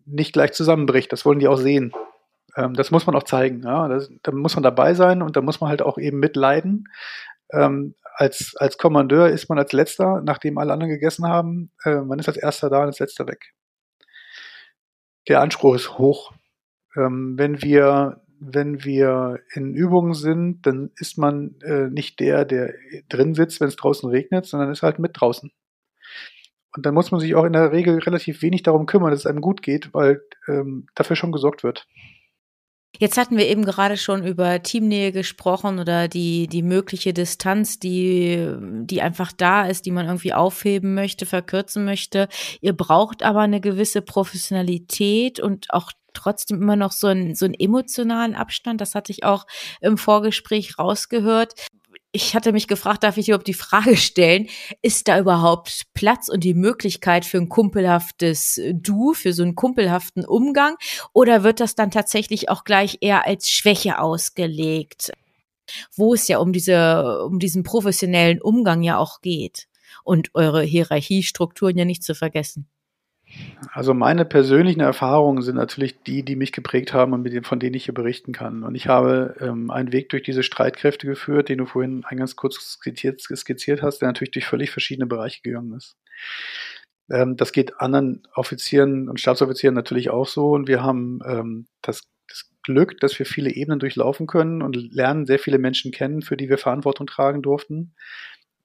C: nicht gleich zusammenbricht. Das wollen die auch sehen. Ähm, das muss man auch zeigen. Ja? Das, da muss man dabei sein und da muss man halt auch eben mitleiden. Ähm, als, als Kommandeur ist man als Letzter, nachdem alle anderen gegessen haben. Äh, man ist als Erster da und als Letzter weg. Der Anspruch ist hoch. Ähm, wenn wir wenn wir in Übungen sind, dann ist man äh, nicht der, der drin sitzt, wenn es draußen regnet, sondern ist halt mit draußen. Und dann muss man sich auch in der Regel relativ wenig darum kümmern, dass es einem gut geht, weil ähm, dafür schon gesorgt wird.
B: Jetzt hatten wir eben gerade schon über Teamnähe gesprochen oder die, die mögliche Distanz, die, die einfach da ist, die man irgendwie aufheben möchte, verkürzen möchte. Ihr braucht aber eine gewisse Professionalität und auch trotzdem immer noch so einen, so einen emotionalen Abstand. Das hatte ich auch im Vorgespräch rausgehört ich hatte mich gefragt, darf ich überhaupt die Frage stellen, ist da überhaupt Platz und die Möglichkeit für ein kumpelhaftes Du, für so einen kumpelhaften Umgang? Oder wird das dann tatsächlich auch gleich eher als Schwäche ausgelegt? Wo es ja um diese, um diesen professionellen Umgang ja auch geht. Und eure Hierarchiestrukturen ja nicht zu vergessen.
C: Also meine persönlichen Erfahrungen sind natürlich die, die mich geprägt haben und von denen ich hier berichten kann. Und ich habe ähm, einen Weg durch diese Streitkräfte geführt, den du vorhin ganz kurz skizziert, skizziert hast, der natürlich durch völlig verschiedene Bereiche gegangen ist. Ähm, das geht anderen Offizieren und Stabsoffizieren natürlich auch so. Und wir haben ähm, das, das Glück, dass wir viele Ebenen durchlaufen können und lernen sehr viele Menschen kennen, für die wir Verantwortung tragen durften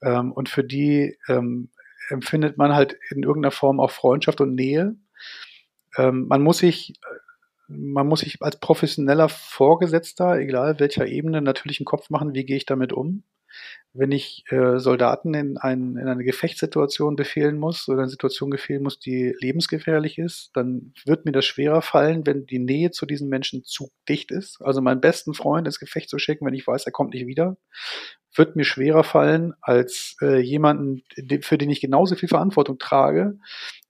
C: ähm, und für die ähm, empfindet man halt in irgendeiner Form auch Freundschaft und Nähe. Ähm, man muss sich man muss sich als professioneller Vorgesetzter, egal welcher Ebene, natürlich einen Kopf machen, wie gehe ich damit um. Wenn ich äh, Soldaten in, ein, in eine Gefechtssituation befehlen muss oder eine Situation befehlen muss, die lebensgefährlich ist, dann wird mir das schwerer fallen, wenn die Nähe zu diesen Menschen zu dicht ist. Also meinen besten Freund ins Gefecht zu schicken, wenn ich weiß, er kommt nicht wieder, wird mir schwerer fallen als äh, jemanden, für den ich genauso viel Verantwortung trage,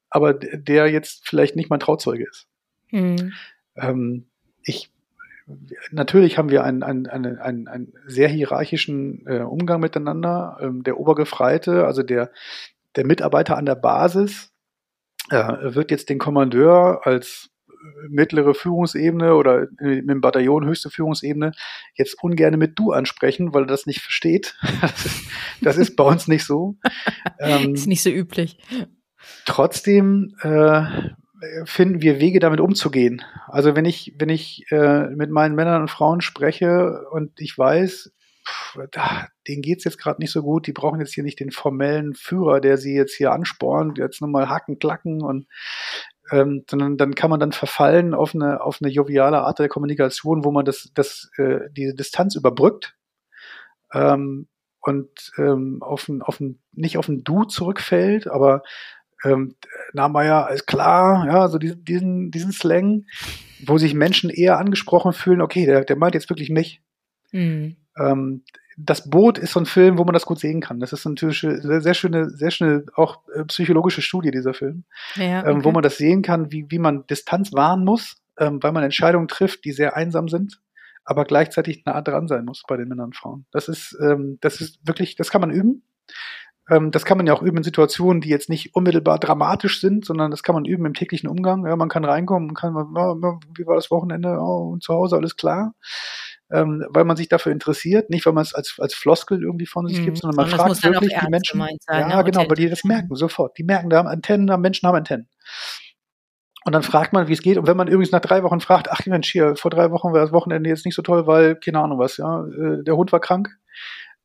C: aber der jetzt vielleicht nicht mein Trauzeuge ist. Mhm. Ähm, ich natürlich haben wir einen, einen, einen, einen, einen sehr hierarchischen äh, Umgang miteinander. Ähm, der Obergefreite, also der, der Mitarbeiter an der Basis, äh, wird jetzt den Kommandeur als mittlere Führungsebene oder mit dem Bataillon höchste Führungsebene jetzt ungern mit du ansprechen, weil er das nicht versteht. Das ist, das ist bei uns nicht so.
B: Ähm, ist nicht so üblich.
C: Trotzdem äh, finden wir Wege, damit umzugehen. Also wenn ich, wenn ich äh, mit meinen Männern und Frauen spreche und ich weiß, da, denen geht's jetzt gerade nicht so gut, die brauchen jetzt hier nicht den formellen Führer, der sie jetzt hier anspornt, jetzt nochmal hacken, klacken und ähm, sondern dann kann man dann verfallen auf eine, auf eine joviale Art der Kommunikation, wo man das, das, äh, diese Distanz überbrückt ähm, und ähm, auf ein, auf ein, nicht auf ein Du zurückfällt, aber ähm, na Meier, ist klar, ja, so diesen, diesen, diesen Slang, wo sich Menschen eher angesprochen fühlen, okay, der, der meint jetzt wirklich mich. Mhm. Ähm, das Boot ist so ein Film, wo man das gut sehen kann. Das ist natürlich sehr, sehr schöne, sehr schöne, auch äh, psychologische Studie, dieser Film. Ja, okay. ähm, wo man das sehen kann, wie, wie man Distanz wahren muss, ähm, weil man Entscheidungen trifft, die sehr einsam sind, aber gleichzeitig nah dran sein muss bei den Männern und Frauen. Das ist, ähm, das ist wirklich, das kann man üben. Ähm, das kann man ja auch üben in Situationen, die jetzt nicht unmittelbar dramatisch sind, sondern das kann man üben im täglichen Umgang. Ja, man kann reinkommen und kann, oh, wie war das Wochenende? Oh, und zu Hause alles klar ähm, weil man sich dafür interessiert, nicht weil man es als, als Floskel irgendwie von sich mhm. gibt, sondern man fragt wirklich die Menschen. Sein, ja, ne? genau, weil die das merken sofort. Die merken, da haben Antennen, da Menschen haben Antennen. Und dann fragt man, wie es geht. Und wenn man übrigens nach drei Wochen fragt, ach Mensch, hier, vor drei Wochen war das Wochenende jetzt nicht so toll, weil, keine Ahnung was, ja, äh, der Hund war krank,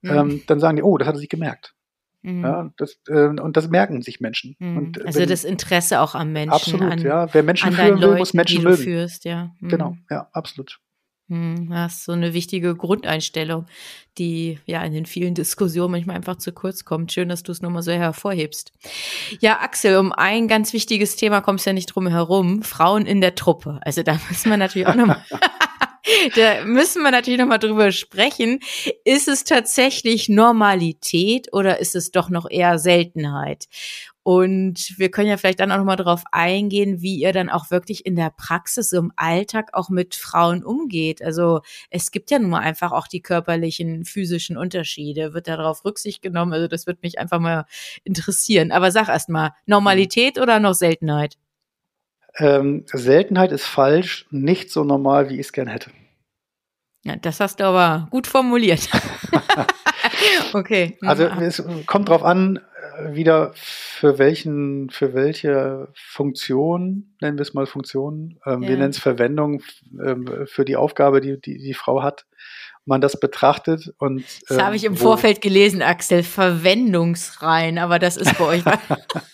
C: mhm. ähm, dann sagen die, oh, das hat er sich gemerkt. Mhm. Ja, das, äh, und das merken sich Menschen.
B: Mhm.
C: Und,
B: also wenn, das Interesse auch am Menschen.
C: Absolut, an, ja. Wer Menschen führen will, Leuten, muss Menschen mögen.
B: Führst, ja.
C: Mhm. Genau, ja, absolut.
B: Hm, das ist so eine wichtige Grundeinstellung, die ja in den vielen Diskussionen manchmal einfach zu kurz kommt. Schön, dass du es nochmal so hervorhebst. Ja, Axel, um ein ganz wichtiges Thema kommst du ja nicht drum herum. Frauen in der Truppe. Also da müssen wir natürlich auch nochmal. da müssen wir natürlich nochmal drüber sprechen. Ist es tatsächlich Normalität oder ist es doch noch eher Seltenheit? Und wir können ja vielleicht dann auch nochmal darauf eingehen, wie ihr dann auch wirklich in der Praxis, im Alltag auch mit Frauen umgeht. Also es gibt ja nun mal einfach auch die körperlichen, physischen Unterschiede. Wird darauf Rücksicht genommen? Also das wird mich einfach mal interessieren. Aber sag erst mal, Normalität oder noch Seltenheit?
C: Ähm, Seltenheit ist falsch, nicht so normal, wie ich es gern hätte.
B: Ja, das hast du aber gut formuliert. okay.
C: Also es kommt drauf an, wieder für welchen, für welche Funktion, nennen wir es mal Funktion, ähm, ja. wir nennen es Verwendung ähm, für die Aufgabe, die, die die Frau hat, man das betrachtet und
B: das ähm, habe ich im Vorfeld gelesen, Axel, Verwendungsreihen, aber das ist bei euch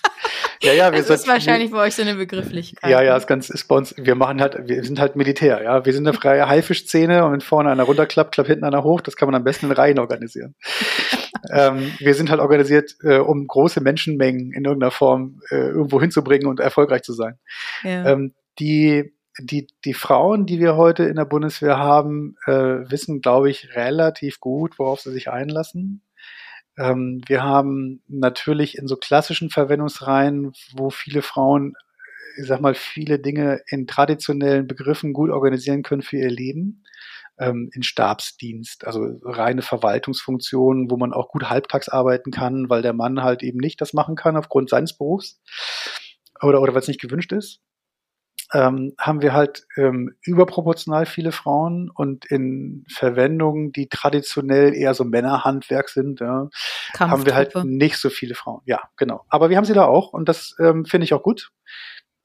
C: Ja, ja,
B: wir das sind, ist wahrscheinlich bei euch so eine Begrifflichkeit.
C: Ja, ja, ist ganz, ist bei uns, wir machen halt, wir sind halt Militär, ja. Wir sind eine freie Haifischszene und wenn vorne einer runterklappt, klappt hinten einer hoch, das kann man am besten in Reihen organisieren. ähm, wir sind halt organisiert, äh, um große Menschenmengen in irgendeiner Form äh, irgendwo hinzubringen und erfolgreich zu sein. Ja. Ähm, die, die, die Frauen, die wir heute in der Bundeswehr haben, äh, wissen, glaube ich, relativ gut, worauf sie sich einlassen. Ähm, wir haben natürlich in so klassischen Verwendungsreihen, wo viele Frauen, ich sag mal, viele Dinge in traditionellen Begriffen gut organisieren können für ihr Leben, ähm, in Stabsdienst, also reine Verwaltungsfunktionen, wo man auch gut halbtags arbeiten kann, weil der Mann halt eben nicht das machen kann aufgrund seines Berufs oder, oder weil es nicht gewünscht ist ähm, haben wir halt ähm, überproportional viele Frauen und in Verwendungen, die traditionell eher so Männerhandwerk sind, ja, haben wir halt nicht so viele Frauen. Ja, genau. Aber wir haben sie da auch und das ähm, finde ich auch gut.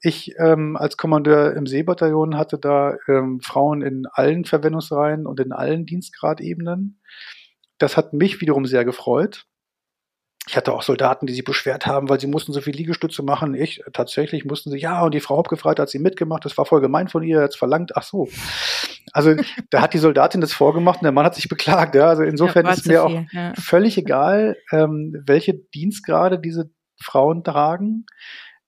C: Ich ähm, als Kommandeur im Seebataillon hatte da ähm, Frauen in allen Verwendungsreihen und in allen Dienstgradebenen. Das hat mich wiederum sehr gefreut. Ich hatte auch Soldaten, die sich beschwert haben, weil sie mussten so viel Liegestütze machen. Ich tatsächlich mussten sie, ja, und die Frau Hauptgefreite hat sie mitgemacht, das war voll gemein von ihr, jetzt verlangt, ach so. Also da hat die Soldatin das vorgemacht und der Mann hat sich beklagt. Ja. Also insofern ja, ist mir viel, auch ja. völlig egal, ähm, welche Dienstgrade diese Frauen tragen,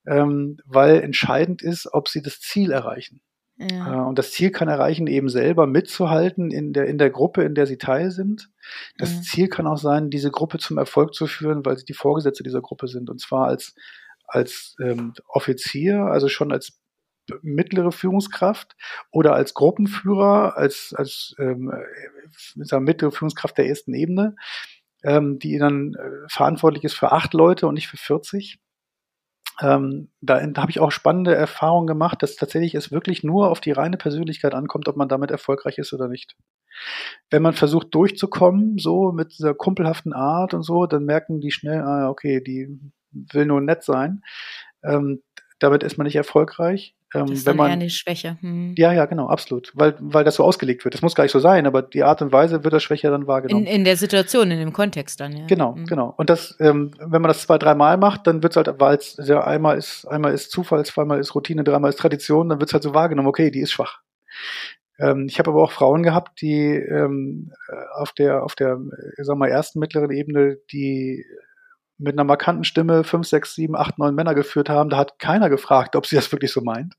C: ähm, weil entscheidend ist, ob sie das Ziel erreichen. Ja. Äh, und das Ziel kann erreichen, eben selber mitzuhalten in der, in der Gruppe, in der sie Teil sind. Das ja. Ziel kann auch sein, diese Gruppe zum Erfolg zu führen, weil sie die Vorgesetzte dieser Gruppe sind. Und zwar als, als ähm, Offizier, also schon als mittlere Führungskraft oder als Gruppenführer, als, als ähm, äh, mittlere Führungskraft der ersten Ebene, ähm, die dann äh, verantwortlich ist für acht Leute und nicht für 40 ähm, da, habe ich auch spannende Erfahrungen gemacht, dass tatsächlich es wirklich nur auf die reine Persönlichkeit ankommt, ob man damit erfolgreich ist oder nicht. Wenn man versucht durchzukommen, so mit dieser kumpelhaften Art und so, dann merken die schnell, ah, okay, die will nur nett sein. Ähm, damit ist man nicht erfolgreich.
B: Ähm, das ist wenn man, eher eine Schwäche.
C: Hm. Ja, ja, genau, absolut. Weil, weil das so ausgelegt wird. Das muss gar nicht so sein, aber die Art und Weise wird das Schwäche dann wahrgenommen.
B: In, in der Situation, in dem Kontext dann, ja.
C: Genau, hm. genau. Und das, ähm, wenn man das zwei, dreimal macht, dann wird es halt, weil es ja einmal ist, einmal ist Zufall, zweimal ist Routine, dreimal ist Tradition, dann wird es halt so wahrgenommen, okay, die ist schwach. Ähm, ich habe aber auch Frauen gehabt, die ähm, auf der, auf der, ich sag mal, ersten mittleren Ebene, die mit einer markanten Stimme fünf, sechs, sieben, acht, neun Männer geführt haben. Da hat keiner gefragt, ob sie das wirklich so meint.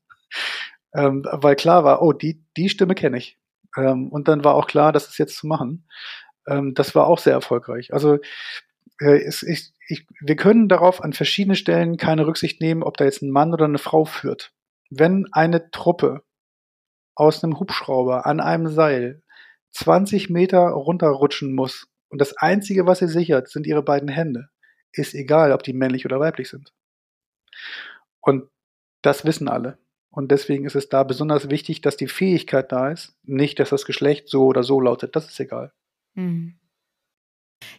C: Ähm, weil klar war, oh, die, die Stimme kenne ich. Ähm, und dann war auch klar, das ist jetzt zu machen. Ähm, das war auch sehr erfolgreich. Also äh, es, ich, ich, wir können darauf an verschiedenen Stellen keine Rücksicht nehmen, ob da jetzt ein Mann oder eine Frau führt. Wenn eine Truppe aus einem Hubschrauber an einem Seil 20 Meter runterrutschen muss und das Einzige, was sie sichert, sind ihre beiden Hände, ist egal, ob die männlich oder weiblich sind. Und das wissen alle. Und deswegen ist es da besonders wichtig, dass die Fähigkeit da ist, nicht, dass das Geschlecht so oder so lautet. Das ist egal. Mhm.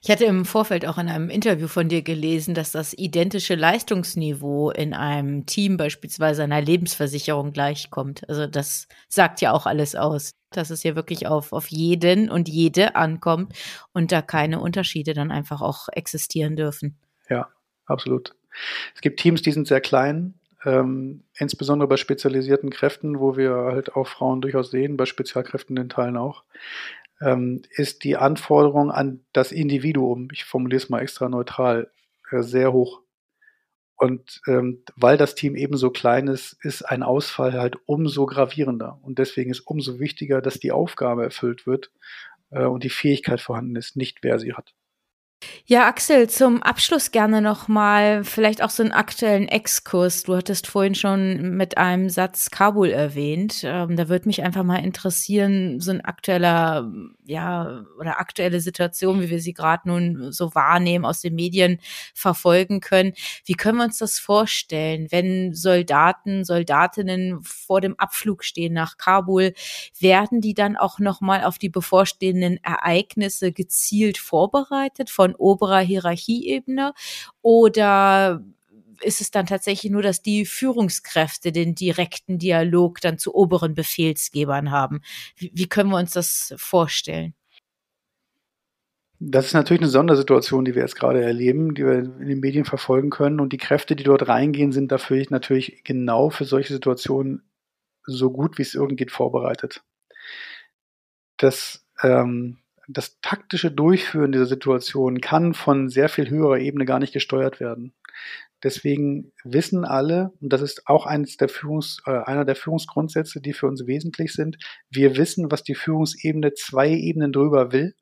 B: Ich hatte im Vorfeld auch in einem Interview von dir gelesen, dass das identische Leistungsniveau in einem Team beispielsweise einer Lebensversicherung gleichkommt. Also das sagt ja auch alles aus, dass es hier wirklich auf, auf jeden und jede ankommt und da keine Unterschiede dann einfach auch existieren dürfen.
C: Ja, absolut. Es gibt Teams, die sind sehr klein, ähm, insbesondere bei spezialisierten Kräften, wo wir halt auch Frauen durchaus sehen, bei Spezialkräften in Teilen auch ähm, ist die Anforderung an das Individuum, ich formuliere es mal extra neutral, äh, sehr hoch. Und ähm, weil das Team eben so klein ist, ist ein Ausfall halt umso gravierender. Und deswegen ist umso wichtiger, dass die Aufgabe erfüllt wird äh, und die Fähigkeit vorhanden ist, nicht wer sie hat.
B: Ja, Axel, zum Abschluss gerne nochmal vielleicht auch so einen aktuellen Exkurs. Du hattest vorhin schon mit einem Satz Kabul erwähnt. Ähm, da würde mich einfach mal interessieren, so ein aktueller, ja, oder aktuelle Situation, wie wir sie gerade nun so wahrnehmen, aus den Medien verfolgen können. Wie können wir uns das vorstellen, wenn Soldaten, Soldatinnen vor dem Abflug stehen nach Kabul? Werden die dann auch nochmal auf die bevorstehenden Ereignisse gezielt vorbereitet von von oberer Hierarchieebene oder ist es dann tatsächlich nur, dass die Führungskräfte den direkten Dialog dann zu oberen Befehlsgebern haben? Wie, wie können wir uns das vorstellen?
C: Das ist natürlich eine Sondersituation, die wir jetzt gerade erleben, die wir in den Medien verfolgen können. Und die Kräfte, die dort reingehen, sind dafür natürlich genau für solche Situationen so gut wie es irgend geht vorbereitet. Das ähm, das taktische Durchführen dieser Situation kann von sehr viel höherer Ebene gar nicht gesteuert werden. Deswegen wissen alle, und das ist auch eines der Führungs, äh, einer der Führungsgrundsätze, die für uns wesentlich sind, wir wissen, was die Führungsebene zwei Ebenen drüber will.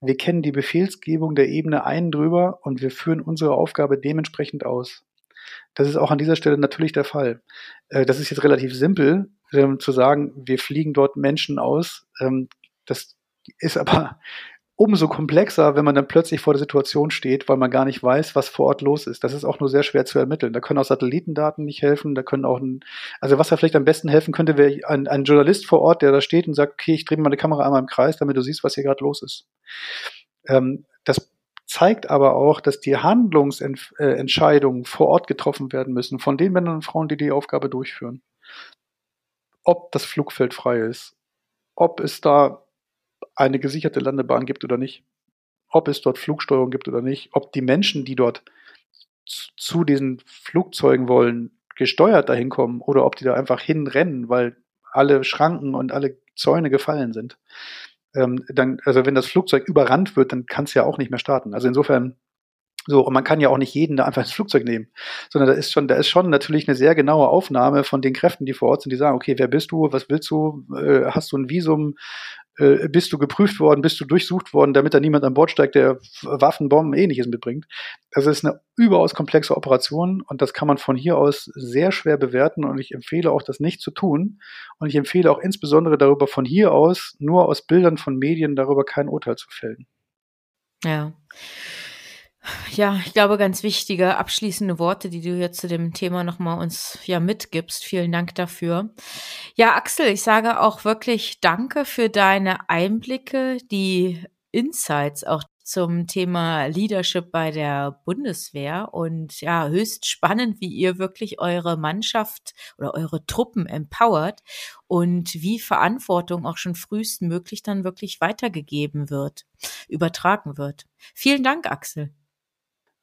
C: Wir kennen die Befehlsgebung der Ebene einen drüber und wir führen unsere Aufgabe dementsprechend aus. Das ist auch an dieser Stelle natürlich der Fall. Äh, das ist jetzt relativ simpel, ähm, zu sagen, wir fliegen dort Menschen aus. Ähm, das ist aber umso komplexer, wenn man dann plötzlich vor der Situation steht, weil man gar nicht weiß, was vor Ort los ist. Das ist auch nur sehr schwer zu ermitteln. Da können auch Satellitendaten nicht helfen, da können auch ein, also was da vielleicht am besten helfen könnte, wäre ein, ein Journalist vor Ort, der da steht und sagt, okay, ich drehe meine Kamera einmal im Kreis, damit du siehst, was hier gerade los ist. Ähm, das zeigt aber auch, dass die Handlungsentscheidungen vor Ort getroffen werden müssen von den Männern und Frauen, die die Aufgabe durchführen. Ob das Flugfeld frei ist, ob es da eine gesicherte Landebahn gibt oder nicht, ob es dort Flugsteuerung gibt oder nicht, ob die Menschen, die dort zu diesen Flugzeugen wollen, gesteuert dahin kommen oder ob die da einfach hinrennen, weil alle Schranken und alle Zäune gefallen sind. Ähm, dann, also wenn das Flugzeug überrannt wird, dann kann es ja auch nicht mehr starten. Also insofern so, und man kann ja auch nicht jeden da einfach ins Flugzeug nehmen, sondern da ist schon, da ist schon natürlich eine sehr genaue Aufnahme von den Kräften, die vor Ort sind, die sagen, okay, wer bist du, was willst du, äh, hast du ein Visum, äh, bist du geprüft worden, bist du durchsucht worden, damit da niemand an Bord steigt, der Waffen, Bomben, ähnliches mitbringt. Also es ist eine überaus komplexe Operation und das kann man von hier aus sehr schwer bewerten und ich empfehle auch, das nicht zu tun. Und ich empfehle auch insbesondere darüber von hier aus, nur aus Bildern von Medien darüber kein Urteil zu fällen.
B: Ja. Ja, ich glaube, ganz wichtige abschließende Worte, die du jetzt zu dem Thema nochmal uns ja mitgibst. Vielen Dank dafür. Ja, Axel, ich sage auch wirklich Danke für deine Einblicke, die Insights auch zum Thema Leadership bei der Bundeswehr und ja, höchst spannend, wie ihr wirklich eure Mannschaft oder eure Truppen empowert und wie Verantwortung auch schon frühestmöglich dann wirklich weitergegeben wird, übertragen wird. Vielen Dank, Axel.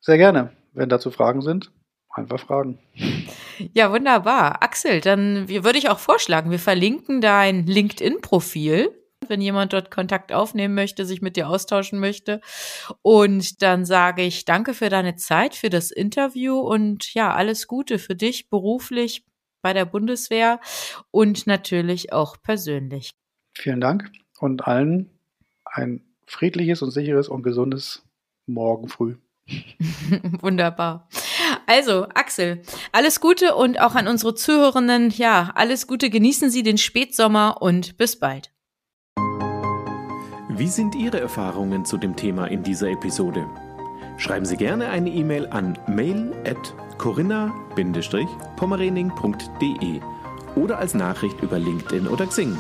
C: Sehr gerne. Wenn dazu Fragen sind, Einfach fragen.
B: Ja, wunderbar. Axel, dann würde ich auch vorschlagen, wir verlinken dein LinkedIn-Profil, wenn jemand dort Kontakt aufnehmen möchte, sich mit dir austauschen möchte. Und dann sage ich danke für deine Zeit, für das Interview und ja, alles Gute für dich beruflich bei der Bundeswehr und natürlich auch persönlich.
C: Vielen Dank und allen ein friedliches und sicheres und gesundes Morgen früh.
B: Wunderbar. Also, Axel, alles Gute und auch an unsere Zuhörenden, ja, alles Gute, genießen Sie den Spätsommer und bis bald.
A: Wie sind Ihre Erfahrungen zu dem Thema in dieser Episode? Schreiben Sie gerne eine E-Mail an mail at corinna-pommerening.de oder als Nachricht über LinkedIn oder Xing.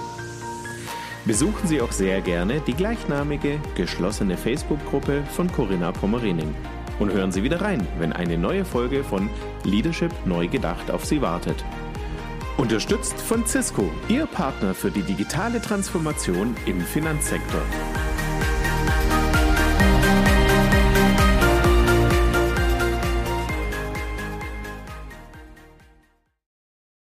A: Besuchen Sie auch sehr gerne die gleichnamige geschlossene Facebook-Gruppe von Corinna Pommerening und hören Sie wieder rein, wenn eine neue Folge von Leadership neu gedacht auf Sie wartet. Unterstützt von Cisco, Ihr Partner für die digitale Transformation im Finanzsektor.